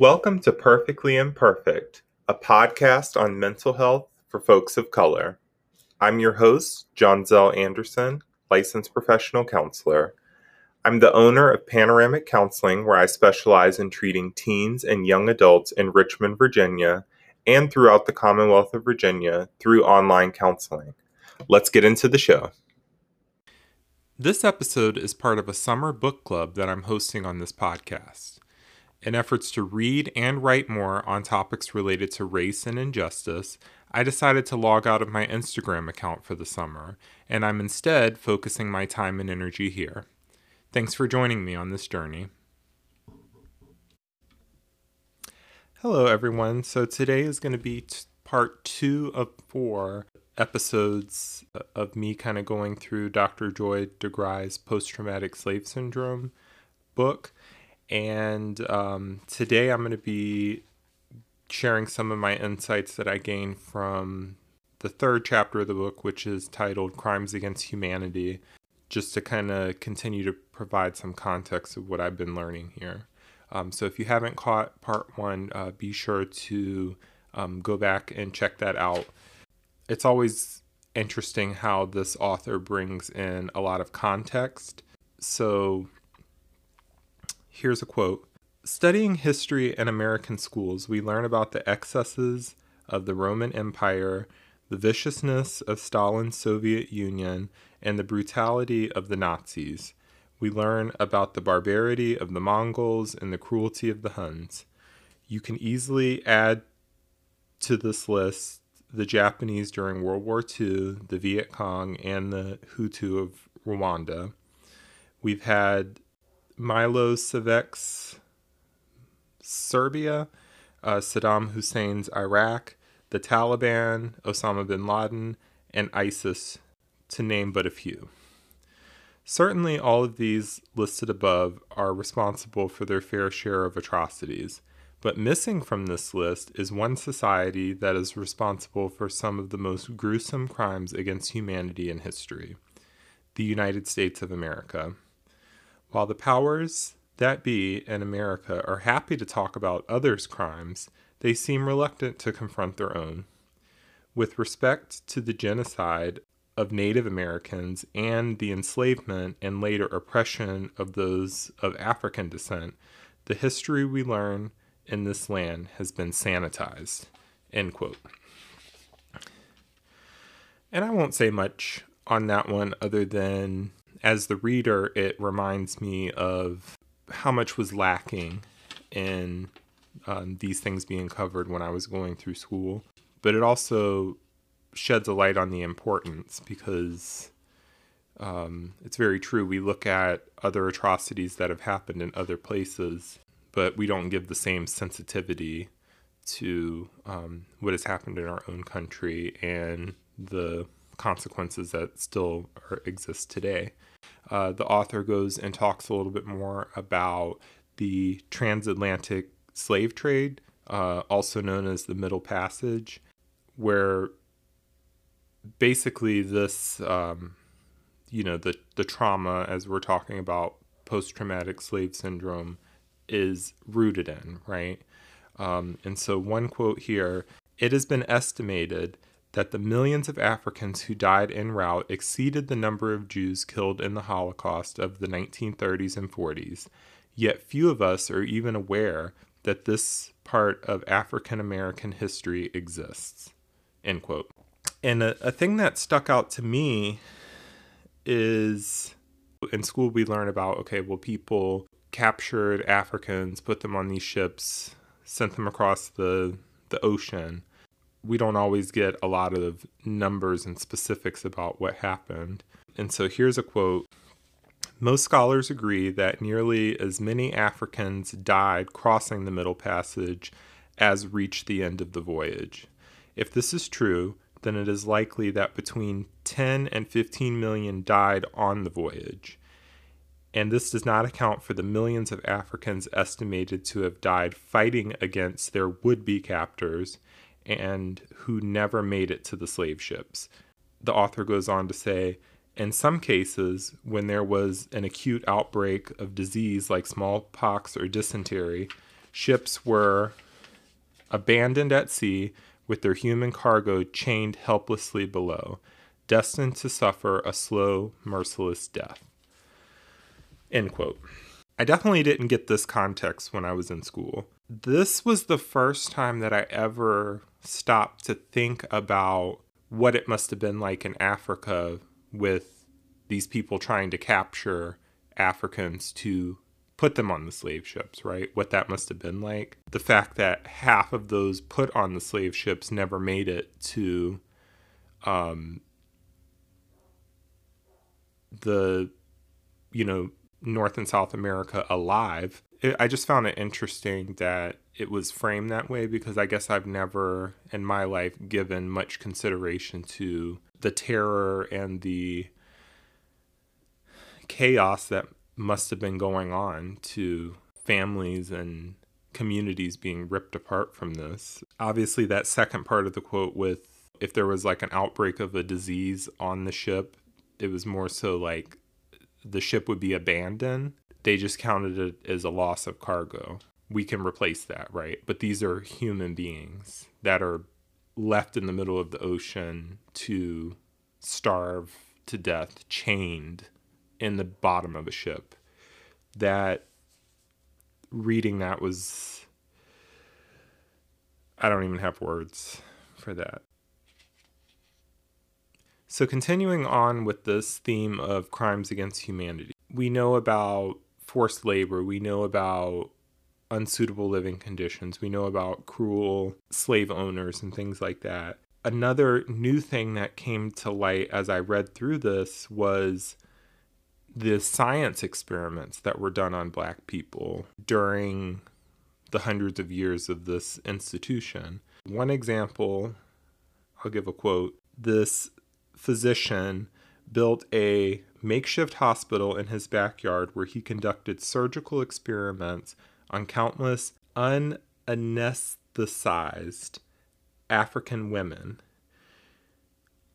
Welcome to Perfectly Imperfect, a podcast on mental health for folks of color. I'm your host, John Zell Anderson, licensed professional counselor. I'm the owner of Panoramic Counseling, where I specialize in treating teens and young adults in Richmond, Virginia, and throughout the Commonwealth of Virginia through online counseling. Let's get into the show. This episode is part of a summer book club that I'm hosting on this podcast. In efforts to read and write more on topics related to race and injustice, I decided to log out of my Instagram account for the summer, and I'm instead focusing my time and energy here. Thanks for joining me on this journey. Hello, everyone. So, today is going to be t- part two of four episodes of me kind of going through Dr. Joy DeGruy's post traumatic slave syndrome book. And um, today I'm going to be sharing some of my insights that I gained from the third chapter of the book, which is titled Crimes Against Humanity, just to kind of continue to provide some context of what I've been learning here. Um, so if you haven't caught part one, uh, be sure to um, go back and check that out. It's always interesting how this author brings in a lot of context. So here's a quote Studying history in American schools, we learn about the excesses of the Roman Empire, the viciousness of Stalin's Soviet Union, and the brutality of the Nazis. We learn about the barbarity of the Mongols and the cruelty of the Huns. You can easily add to this list the Japanese during World War II, the Viet Cong, and the Hutu of Rwanda. We've had Milosevic's Serbia, uh, Saddam Hussein's Iraq, the Taliban, Osama bin Laden, and ISIS, to name but a few. Certainly, all of these listed above are responsible for their fair share of atrocities, but missing from this list is one society that is responsible for some of the most gruesome crimes against humanity in history the United States of America. While the powers that be in America are happy to talk about others' crimes, they seem reluctant to confront their own. With respect to the genocide of Native Americans and the enslavement and later oppression of those of African descent, the history we learn in this land has been sanitized. End quote. And I won't say much on that one other than as the reader, it reminds me of how much was lacking in um, these things being covered when I was going through school. But it also sheds a light on the importance because um, it's very true. We look at other atrocities that have happened in other places, but we don't give the same sensitivity to um, what has happened in our own country and the consequences that still are, exist today. Uh, the author goes and talks a little bit more about the transatlantic slave trade, uh, also known as the Middle Passage, where basically this, um, you know, the, the trauma, as we're talking about post traumatic slave syndrome, is rooted in, right? Um, and so, one quote here it has been estimated that the millions of Africans who died en route exceeded the number of Jews killed in the Holocaust of the 1930s and 40s, yet few of us are even aware that this part of African American history exists. End quote. And a, a thing that stuck out to me is in school we learn about okay, well, people captured Africans, put them on these ships, sent them across the, the ocean we don't always get a lot of numbers and specifics about what happened. And so here's a quote Most scholars agree that nearly as many Africans died crossing the Middle Passage as reached the end of the voyage. If this is true, then it is likely that between 10 and 15 million died on the voyage. And this does not account for the millions of Africans estimated to have died fighting against their would be captors and who never made it to the slave ships. The author goes on to say, in some cases, when there was an acute outbreak of disease like smallpox or dysentery, Ships were abandoned at sea with their human cargo chained helplessly below, destined to suffer a slow, merciless death. End quote. I definitely didn't get this context when I was in school. This was the first time that I ever stopped to think about what it must have been like in Africa with these people trying to capture Africans to put them on the slave ships, right? What that must have been like. The fact that half of those put on the slave ships never made it to um, the, you know, North and South America alive. It, I just found it interesting that it was framed that way because I guess I've never in my life given much consideration to the terror and the chaos that must have been going on to families and communities being ripped apart from this. Obviously, that second part of the quote with if there was like an outbreak of a disease on the ship, it was more so like the ship would be abandoned. They just counted it as a loss of cargo. We can replace that, right? But these are human beings that are left in the middle of the ocean to starve to death, chained in the bottom of a ship. That reading that was I don't even have words for that. So, continuing on with this theme of crimes against humanity, we know about forced labor, we know about unsuitable living conditions, we know about cruel slave owners and things like that. Another new thing that came to light as I read through this was the science experiments that were done on black people during the hundreds of years of this institution. One example, I'll give a quote. This physician built a makeshift hospital in his backyard where he conducted surgical experiments on countless unanesthetized African women.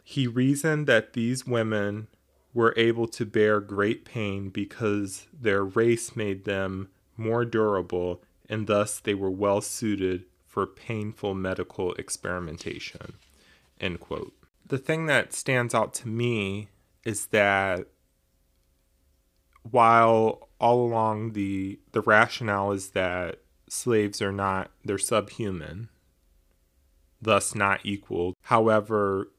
He reasoned that these women were able to bear great pain because their race made them more durable and thus they were well suited for painful medical experimentation. End quote the thing that stands out to me is that while all along the the rationale is that slaves are not they're subhuman thus not equal however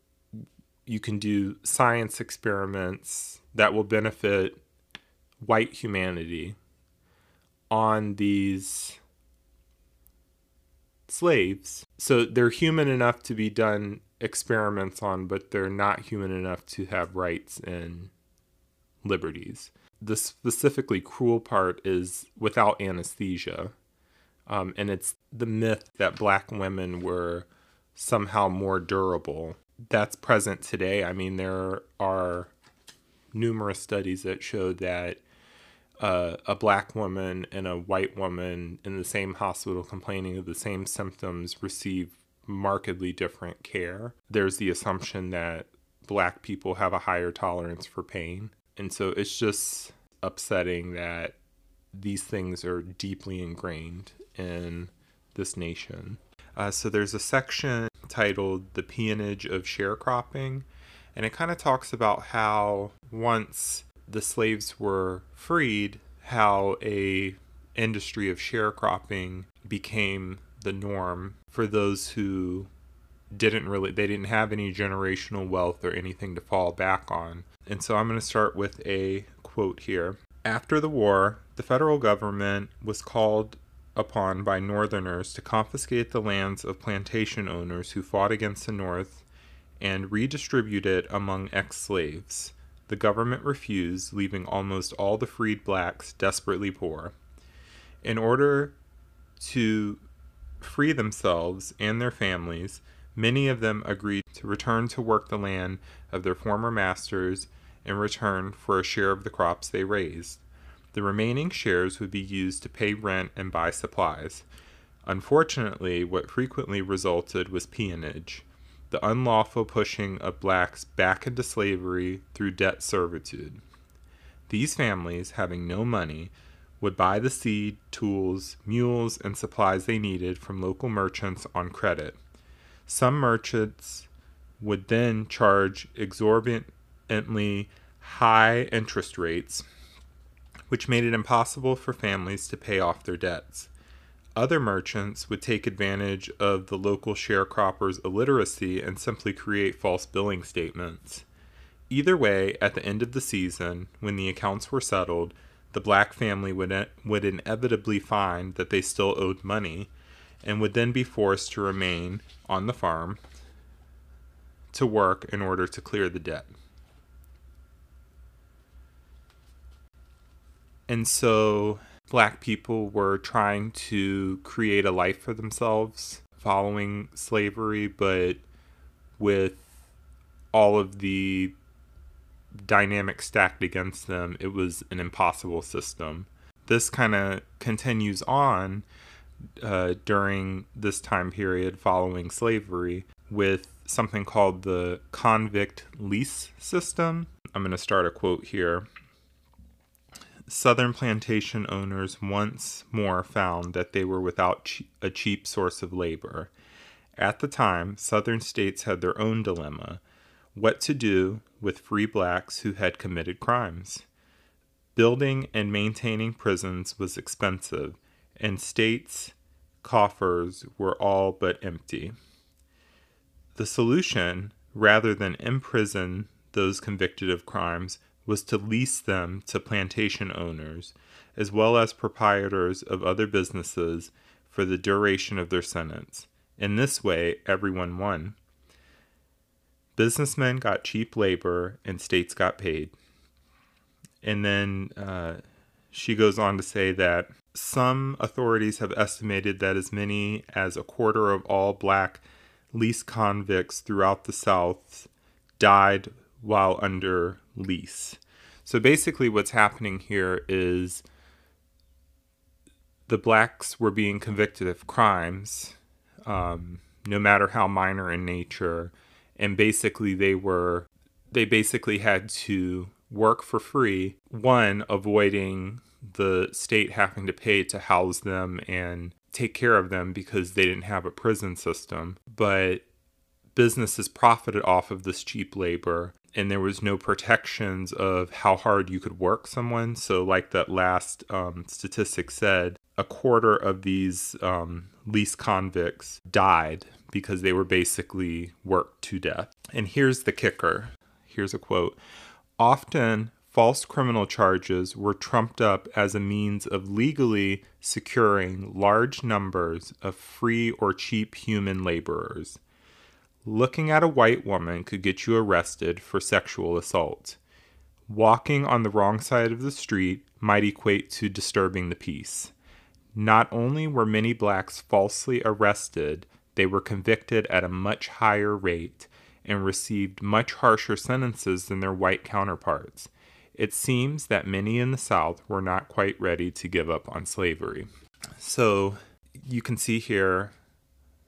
you can do science experiments that will benefit white humanity on these slaves. So they're human enough to be done experiments on, but they're not human enough to have rights and liberties. The specifically cruel part is without anesthesia. Um, and it's the myth that black women were somehow more durable. That's present today. I mean, there are numerous studies that show that uh, a black woman and a white woman in the same hospital complaining of the same symptoms receive markedly different care. There's the assumption that black people have a higher tolerance for pain. And so it's just upsetting that these things are deeply ingrained in this nation. Uh, so there's a section titled The Peonage of Sharecropping, and it kind of talks about how once the slaves were freed, how a industry of sharecropping became the norm for those who didn't really they didn't have any generational wealth or anything to fall back on. And so I'm going to start with a quote here. After the war, the federal government was called upon by Northerners to confiscate the lands of plantation owners who fought against the North and redistribute it among ex slaves. The government refused, leaving almost all the freed blacks desperately poor. In order to free themselves and their families, many of them agreed to return to work the land of their former masters in return for a share of the crops they raised. The remaining shares would be used to pay rent and buy supplies. Unfortunately, what frequently resulted was peonage, the unlawful pushing of blacks back into slavery through debt servitude. These families, having no money, would buy the seed, tools, mules, and supplies they needed from local merchants on credit. Some merchants would then charge exorbitantly high interest rates, which made it impossible for families to pay off their debts. Other merchants would take advantage of the local sharecroppers' illiteracy and simply create false billing statements. Either way, at the end of the season, when the accounts were settled, the black family would, would inevitably find that they still owed money and would then be forced to remain on the farm to work in order to clear the debt. And so black people were trying to create a life for themselves following slavery, but with all of the dynamic stacked against them, it was an impossible system. This kind of continues on uh, during this time period following slavery with something called the convict lease system. I'm going to start a quote here. Southern plantation owners once more found that they were without a cheap source of labor. At the time, Southern states had their own dilemma what to do with free blacks who had committed crimes. Building and maintaining prisons was expensive, and states' coffers were all but empty. The solution, rather than imprison those convicted of crimes, was to lease them to plantation owners, as well as proprietors of other businesses, for the duration of their sentence. In this way, everyone won. Businessmen got cheap labor and states got paid. And then uh, she goes on to say that some authorities have estimated that as many as a quarter of all black lease convicts throughout the South died while under lease. So basically, what's happening here is the blacks were being convicted of crimes, um, no matter how minor in nature, and basically they were they basically had to work for free. One, avoiding the state having to pay to house them and take care of them because they didn't have a prison system, but businesses profited off of this cheap labor and there was no protections of how hard you could work someone. So, like that last um, statistic said, a quarter of these um, lease convicts died because they were basically worked to death. And here's the kicker here's a quote Often, false criminal charges were trumped up as a means of legally securing large numbers of free or cheap human laborers. Looking at a white woman could get you arrested for sexual assault. Walking on the wrong side of the street might equate to disturbing the peace. Not only were many blacks falsely arrested, they were convicted at a much higher rate and received much harsher sentences than their white counterparts. It seems that many in the South were not quite ready to give up on slavery. So you can see here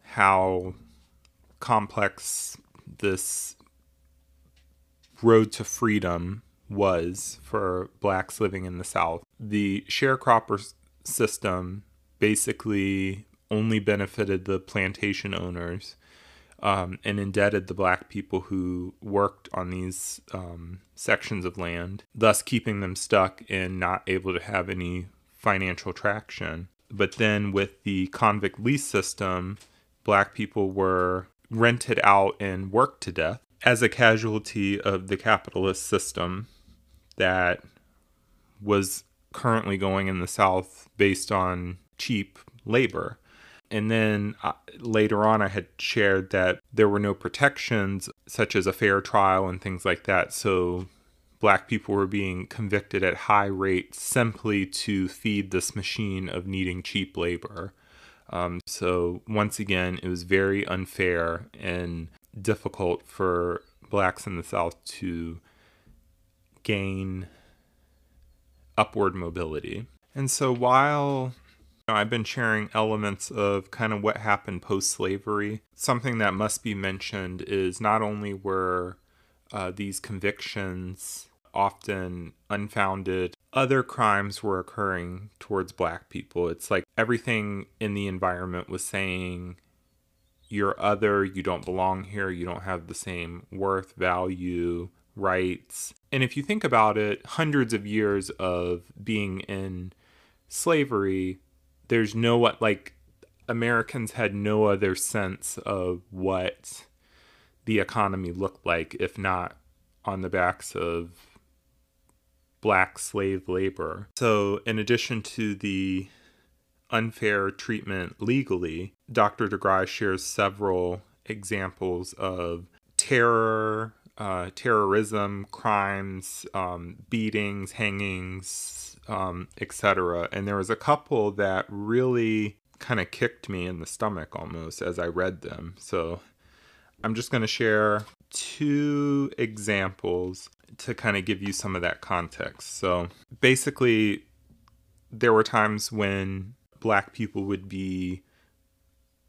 how complex this road to freedom was for blacks living in the South. The sharecropper system basically only benefited the plantation owners um, and indebted the black people who worked on these um, sections of land, thus keeping them stuck and not able to have any financial traction. But then with the convict lease system, black people were rented out and worked to death as a casualty of the capitalist system that was currently going in the South based on cheap labor. And then uh, later on, I had shared that there were no protections, such as a fair trial and things like that. So black people were being convicted at high rates simply to feed this machine of needing cheap labor. Um, so once again, it was very unfair and difficult for blacks in the South to gain upward mobility. And so while I've been sharing elements of kind of what happened post slavery, something that must be mentioned is not only were uh, these convictions often unfounded other crimes were occurring towards black people. It's like everything in the environment was saying, you're other, you don't belong here, you don't have the same worth, value, rights. And if you think about it, hundreds of years of being in slavery, there's no what like Americans had no other sense of what the economy looked like if not on the backs of black slave labor. So, in addition to the unfair treatment legally, Dr. DeGruy shares several examples of terror, uh, terrorism, crimes, um, beatings, hangings, um, etc. And there was a couple that really kind of kicked me in the stomach almost as I read them. So I'm just going to share two examples to kind of give you some of that context. So basically, there were times when black people would be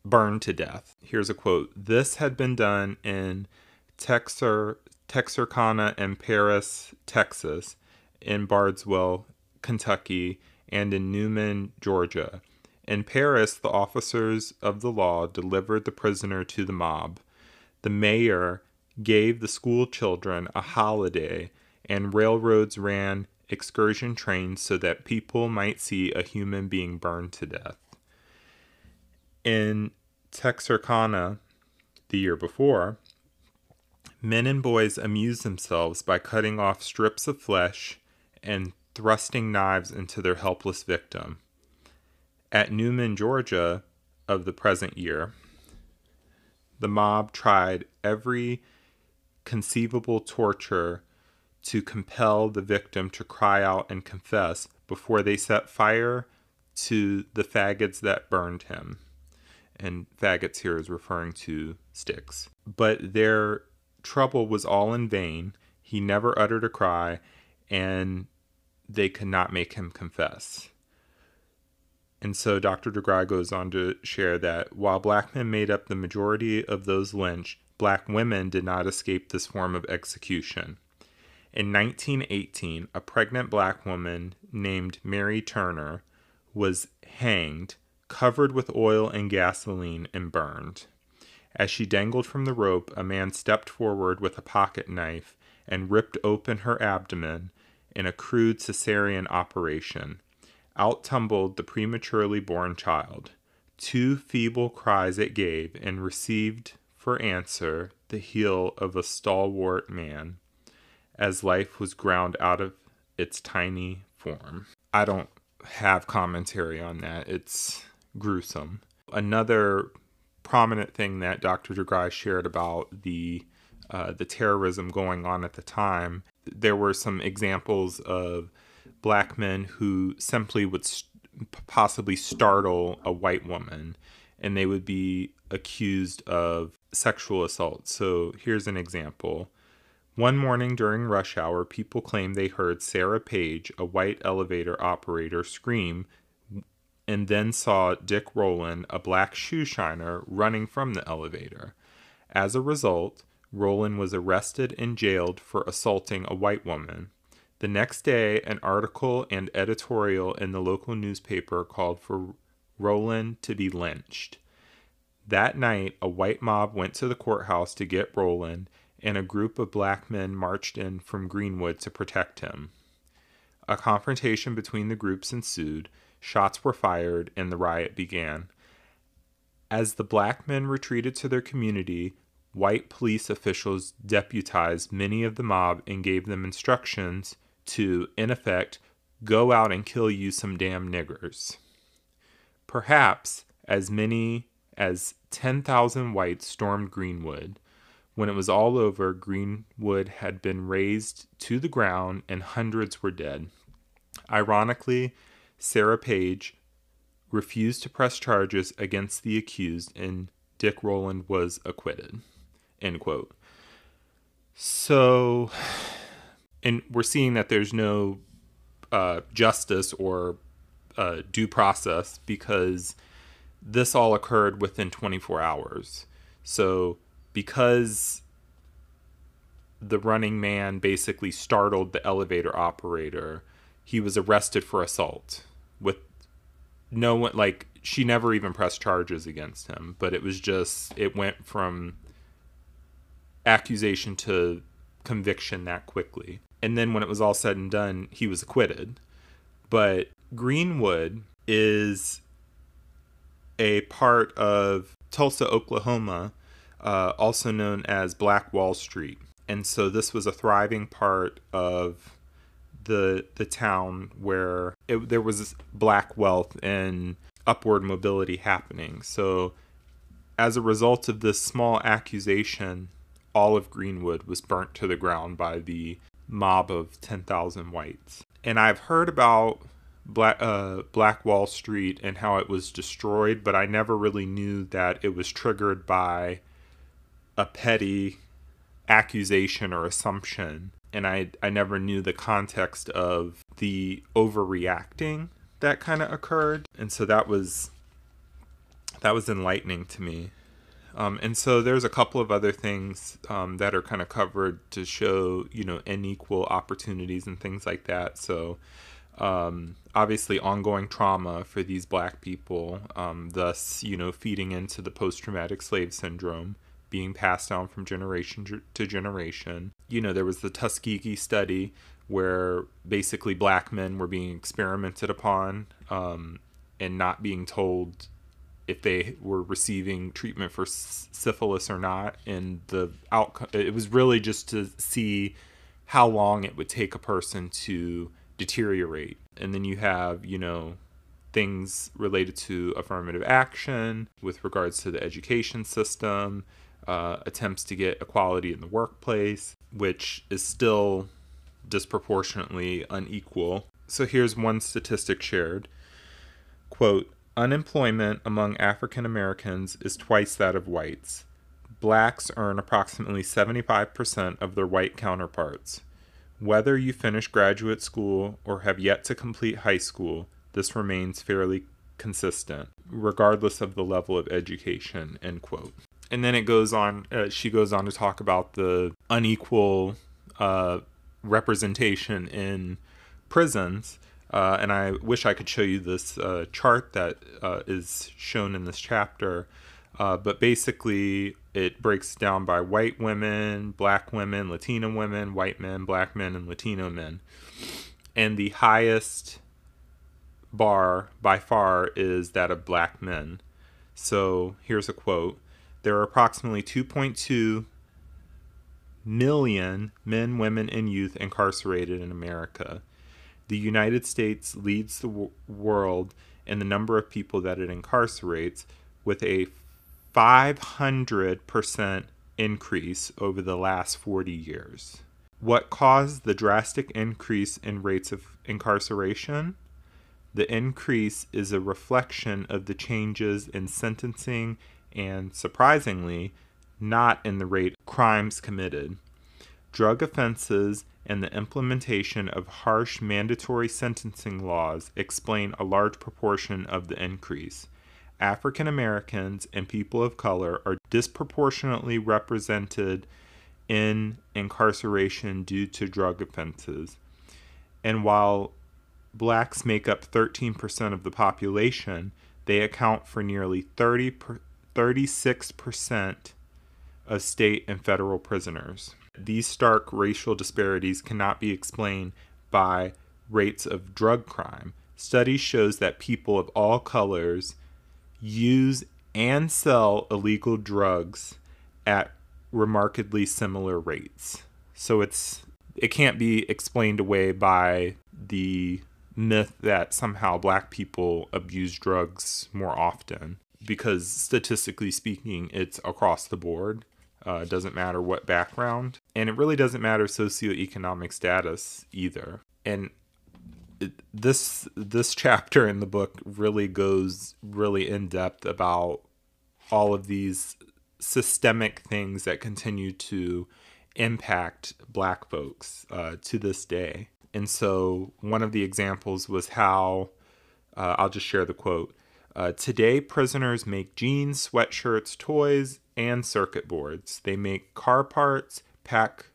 burned to death. Here's a quote This had been done in Texar, Texarkana and Paris, Texas, in Bardwell, Kentucky, and in Newnan, Georgia. In Paris, the officers of the law delivered the prisoner to the mob. The mayor gave the school children a holiday, and railroads ran excursion trains so that people might see a human being burned to death. In Texarkana, the year before, men and boys amused themselves by cutting off strips of flesh and thrusting knives into their helpless victim. At Newnan, Georgia, of the present year, the mob tried every conceivable torture to compel the victim to cry out and confess before they set fire to the faggots that burned him. And faggots here is referring to sticks. But their trouble was all in vain. He never uttered a cry, and they could not make him confess. And so Dr. DeGruy goes on to share that while black men made up the majority of those lynched, black women did not escape this form of execution. In 1918, a pregnant black woman named Mary Turner was hanged, covered with oil and gasoline, and burned. As she dangled from the rope, a man stepped forward with a pocket knife and ripped open her abdomen in a crude cesarean operation. Out tumbled the prematurely born child. Two feeble cries it gave, and received for answer the heel of a stalwart man, as life was ground out of its tiny form. I don't have commentary on that. It's gruesome. Another prominent thing that Dr. DeGruy shared about the uh, the terrorism going on at the time, there were some examples of black men who simply would st- possibly startle a white woman and they would be accused of sexual assault. So here's an example. One morning during rush hour, people claimed they heard Sarah Page, a white elevator operator, scream and then saw Dick Rowland, a black shoe shiner, running from the elevator. As a result, Rowland was arrested and jailed for assaulting a white woman. The next day, an article and editorial in the local newspaper called for Rowland to be lynched. That night, a white mob went to the courthouse to get Rowland, and a group of black men marched in from Greenwood to protect him. A confrontation between the groups ensued, shots were fired, and the riot began. As the black men retreated to their community, white police officials deputized many of the mob and gave them instructions to, in effect, go out and kill you some damn niggers. Perhaps as many as 10,000 whites stormed Greenwood. When it was all over, Greenwood had been razed to the ground and hundreds were dead. Ironically, Sarah Page refused to press charges against the accused and Dick Rowland was acquitted. End quote. So and we're seeing that there's no uh, justice or uh, due process because this all occurred within 24 hours. So, because the running man basically startled the elevator operator, he was arrested for assault with no one like she never even pressed charges against him, but it was just it went from accusation to conviction that quickly. And then when it was all said and done, he was acquitted. But Greenwood is a part of Tulsa, Oklahoma, uh, also known as Black Wall Street. And so this was a thriving part of the the town where it, there was black wealth and upward mobility happening. So as a result of this small accusation, all of Greenwood was burnt to the ground by the mob of 10,000 whites. And I've heard about Black, uh, Black Wall Street and how it was destroyed, but I never really knew that it was triggered by a petty accusation or assumption. And I, I never knew the context of the overreacting that kind of occurred. And so that was that was enlightening to me. Um, and so there's a couple of other things um, that are kind of covered to show, you know, unequal opportunities and things like that. So um, obviously ongoing trauma for these black people, um, thus, you know, feeding into the post-traumatic slave syndrome being passed down from generation to generation. You know, there was the Tuskegee study where basically black men were being experimented upon um, and not being told if they were receiving treatment for syphilis or not and the outcome it was really just to see how long it would take a person to deteriorate. And then you have you know things related to affirmative action with regards to the education system uh, attempts to get equality in the workplace which is still disproportionately unequal. So here's one statistic shared. Quote Unemployment among African Americans is twice that of whites. Blacks earn approximately 75% of their white counterparts. Whether you finish graduate school or have yet to complete high school, this remains fairly consistent, regardless of the level of education. End quote. And then it goes on. Uh, she goes on to talk about the unequal uh, representation in prisons uh, and I wish I could show you this uh, chart that uh, is shown in this chapter. Uh, but basically, it breaks down by white women, black women, Latina women, white men, black men, and Latino men. And the highest bar by far is that of black men. So here's a quote There are approximately 2.2 million men, women, and youth incarcerated in America. The United States leads the w- world in the number of people that it incarcerates with a 500% increase over the last 40 years. What caused the drastic increase in rates of incarceration? The increase is a reflection of the changes in sentencing and, surprisingly, not in the rate crimes committed. Drug offenses and the implementation of harsh mandatory sentencing laws explain a large proportion of the increase. African Americans and people of color are disproportionately represented in incarceration due to drug offenses. And while blacks make up 13% of the population, they account for nearly 30 per, 36% of state and federal prisoners. These stark racial disparities cannot be explained by rates of drug crime. Studies shows that people of all colors use and sell illegal drugs at remarkably similar rates. So it's it can't be explained away by the myth that somehow black people abuse drugs more often because statistically speaking it's across the board uh, it doesn't matter what background, and it really doesn't matter socioeconomic status either. And this this chapter in the book really goes really in depth about all of these systemic things that continue to impact black folks uh, to this day. And so one of the examples was how uh, I'll just share the quote. Uh, Today, prisoners make jeans, sweatshirts, toys, and circuit boards. They make car parts, pack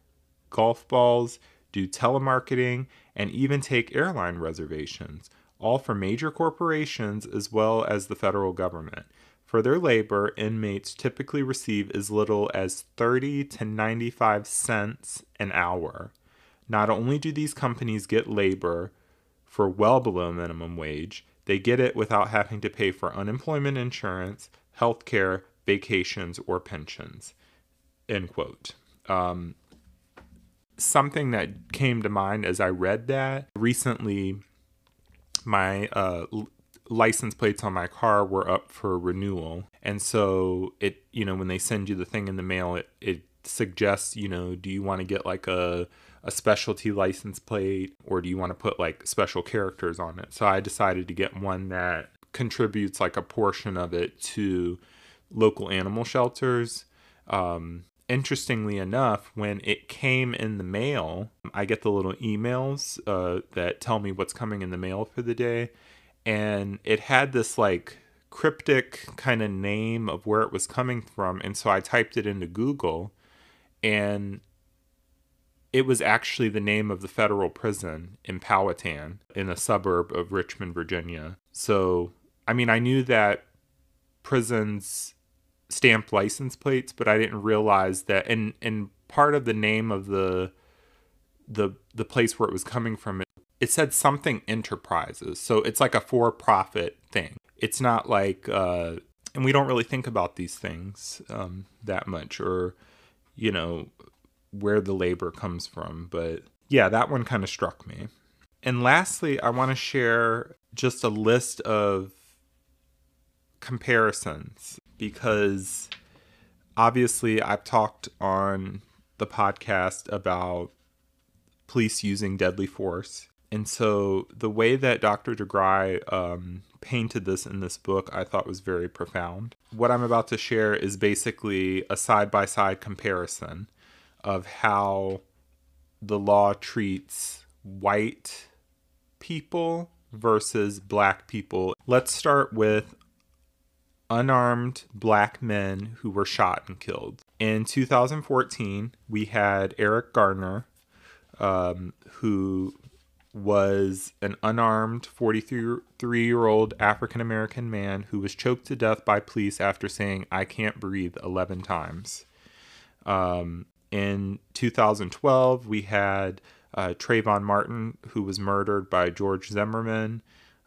golf balls, do telemarketing, and even take airline reservations, all for major corporations as well as the federal government. For their labor, inmates typically receive as little as 30 to 95 cents an hour. Not only do these companies get labor for well below minimum wage, they get it without having to pay for unemployment insurance, health care, vacations, or pensions. End quote. Um, something that came to mind as I read that recently, my uh, license plates on my car were up for renewal. And so it, you know, when they send you the thing in the mail, it, it suggests, you know, do you want to get like a, a specialty license plate or do you want to put like special characters on it? So I decided to get one that contributes like a portion of it to local animal shelters. Um, interestingly enough, when it came in the mail, I get the little emails uh, that tell me what's coming in the mail for the day and it had this like cryptic kind of name of where it was coming from and so I typed it into Google and it was actually the name of the federal prison in Powhatan in a suburb of Richmond, Virginia. So, I mean, I knew that prisons stamp license plates, but I didn't realize that and and part of the name of the the the place where it was coming from it said something enterprises. So it's like a for profit thing. It's not like, uh, and we don't really think about these things um, that much or, you know, where the labor comes from. But yeah, that one kind of struck me. And lastly, I want to share just a list of comparisons because obviously I've talked on the podcast about police using deadly force and so the way that Dr. DeGruy um, painted this in this book, I thought was very profound. What I'm about to share is basically a side by side comparison of how the law treats white people versus black people. Let's start with unarmed black men who were shot and killed. In 2014, we had Eric Garner, um, who was an unarmed 43 year old African American man who was choked to death by police after saying, I can't breathe 11 times. Um, in 2012, we had uh, Trayvon Martin, who was murdered by George Zimmerman,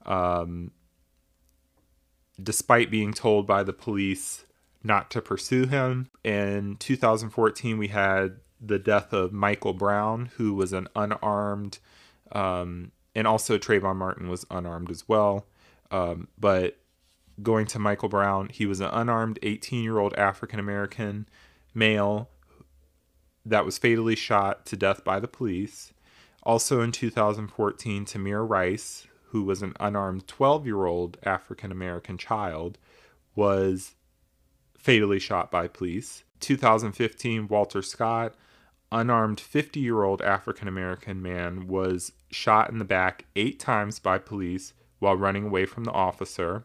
um, despite being told by the police not to pursue him. In 2014, we had the death of Michael Brown, who was an unarmed um, and also Trayvon Martin was unarmed as well. Um, but going to Michael Brown, he was an unarmed 18 year old African American male that was fatally shot to death by the police. Also in 2014, Tamir Rice, who was an unarmed 12 year old African American child, was fatally shot by police. 2015, Walter Scott, unarmed 50 year old African American man was shot in the back eight times by police while running away from the officer.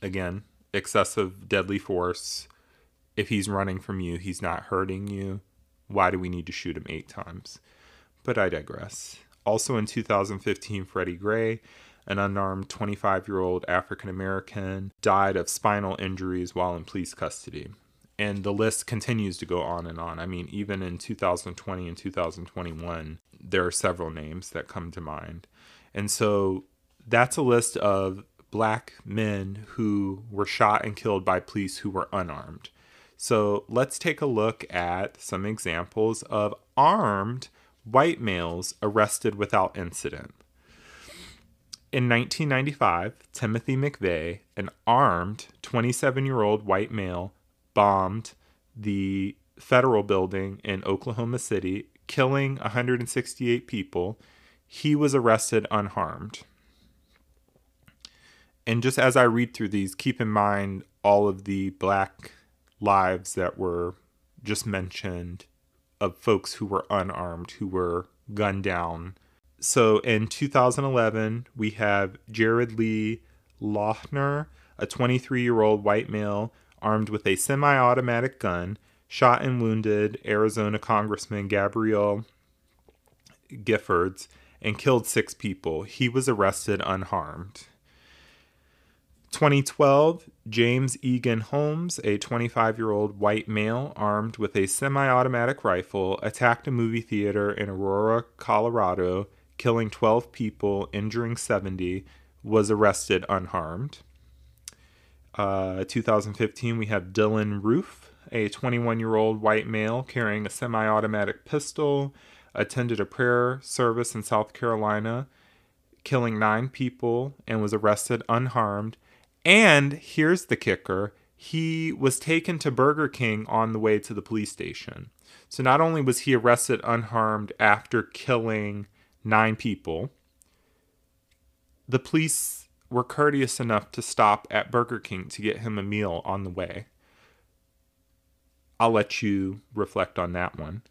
Again, excessive deadly force. If he's running from you, he's not hurting you. Why do we need to shoot him eight times? But I digress. Also in 2015, Freddie Gray, an unarmed 25 year old African American, died of spinal injuries while in police custody and the list continues to go on and on. I mean, even in 2020 and 2021, there are several names that come to mind. And so that's a list of black men who were shot and killed by police who were unarmed. So let's take a look at some examples of armed white males arrested without incident. In 1995, Timothy McVeigh, an armed 27 year old white male, bombed the federal building in Oklahoma City, killing 168 people. He was arrested unharmed. And just as I read through these, keep in mind all of the black lives that were just mentioned of folks who were unarmed, who were gunned down. So in 2011, we have Jared Lee Loughner, a 23 year old white male armed with a semi automatic gun, shot and wounded Arizona Congressman Gabrielle Giffords and killed six people. He was arrested unharmed. 2012, James Eagan Holmes, a 25 year old white male armed with a semi automatic rifle, attacked a movie theater in Aurora, Colorado, killing 12 people, injuring 70, was arrested unharmed. Uh, 2015, we have Dylann Roof, a 21 year old white male carrying a semi automatic pistol, attended a prayer service in South Carolina, killing nine people, and was arrested unharmed and here's the kicker he was taken to Burger King on the way to the police station. So not only was he arrested unharmed after killing nine people, the police were courteous enough to stop at Burger King to get him a meal on the way. I'll let you reflect on that one.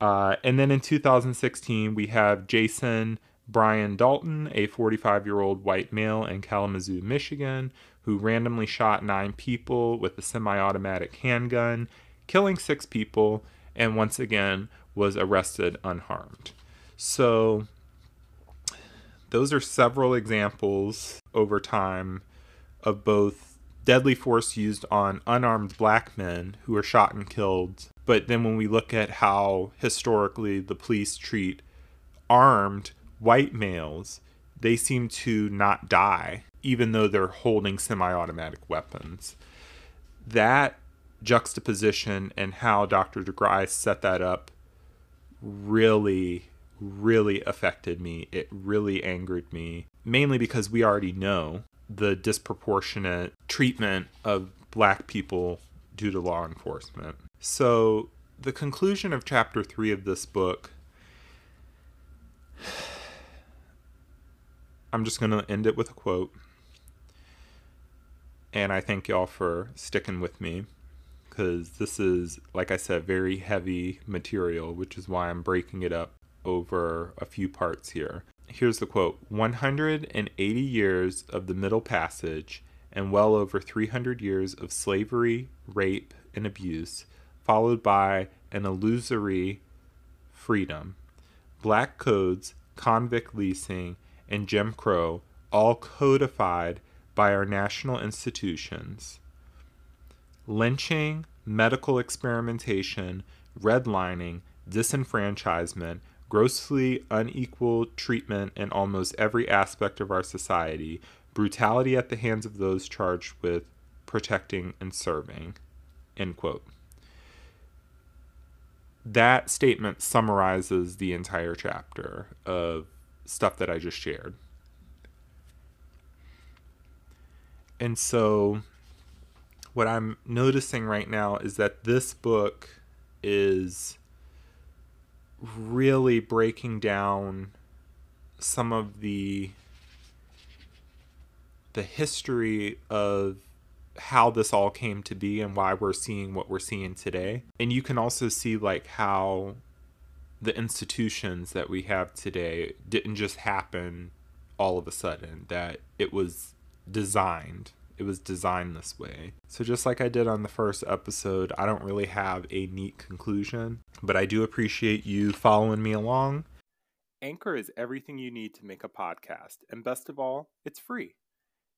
Uh, and then in 2016, we have Jason Brian Dalton, a 45 year old white male in Kalamazoo, Michigan, who randomly shot nine people with a semi automatic handgun, killing six people, and once again was arrested unharmed. So, those are several examples over time of both deadly force used on unarmed black men who are shot and killed. But then when we look at how historically the police treat armed white males, they seem to not die, even though they're holding semi automatic weapons. That juxtaposition and how Dr. DeGruy set that up really, really affected me. It really angered me, mainly because we already know the disproportionate treatment of black people due to law enforcement. So, the conclusion of chapter three of this book I'm just going to end it with a quote. And I thank y'all for sticking with me because this is, like I said, very heavy material, which is why I'm breaking it up over a few parts here. Here's the quote 180 years of the Middle Passage and well over 300 years of slavery, rape, and abuse, followed by an illusory freedom. Black codes, convict leasing, and Jim Crow, all codified by our national institutions. Lynching, medical experimentation, redlining, disenfranchisement, grossly unequal treatment in almost every aspect of our society, brutality at the hands of those charged with protecting and serving. End quote. That statement summarizes the entire chapter of stuff that I just shared. And so, what I'm noticing right now is that this book is really breaking down some of the the history of how this all came to be and why we're seeing what we're seeing today. And you can also see like how the institutions that we have today didn't just happen all of a sudden, that it was designed. It was designed this way. So, just like I did on the first episode, I don't really have a neat conclusion, but I do appreciate you following me along. Anchor is everything you need to make a podcast, and best of all, it's free.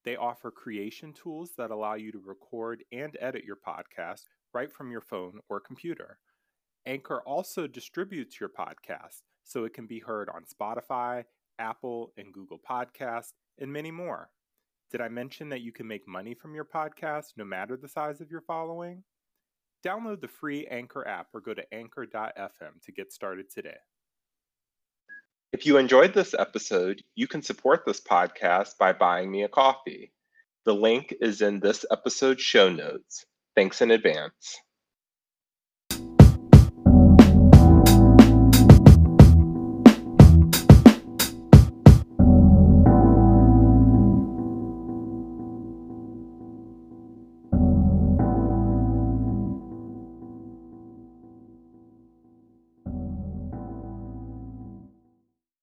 They offer creation tools that allow you to record and edit your podcast right from your phone or computer. Anchor also distributes your podcast so it can be heard on Spotify, Apple, and Google Podcasts, and many more. Did I mention that you can make money from your podcast no matter the size of your following? Download the free Anchor app or go to anchor.fm to get started today. If you enjoyed this episode, you can support this podcast by buying me a coffee. The link is in this episode's show notes. Thanks in advance.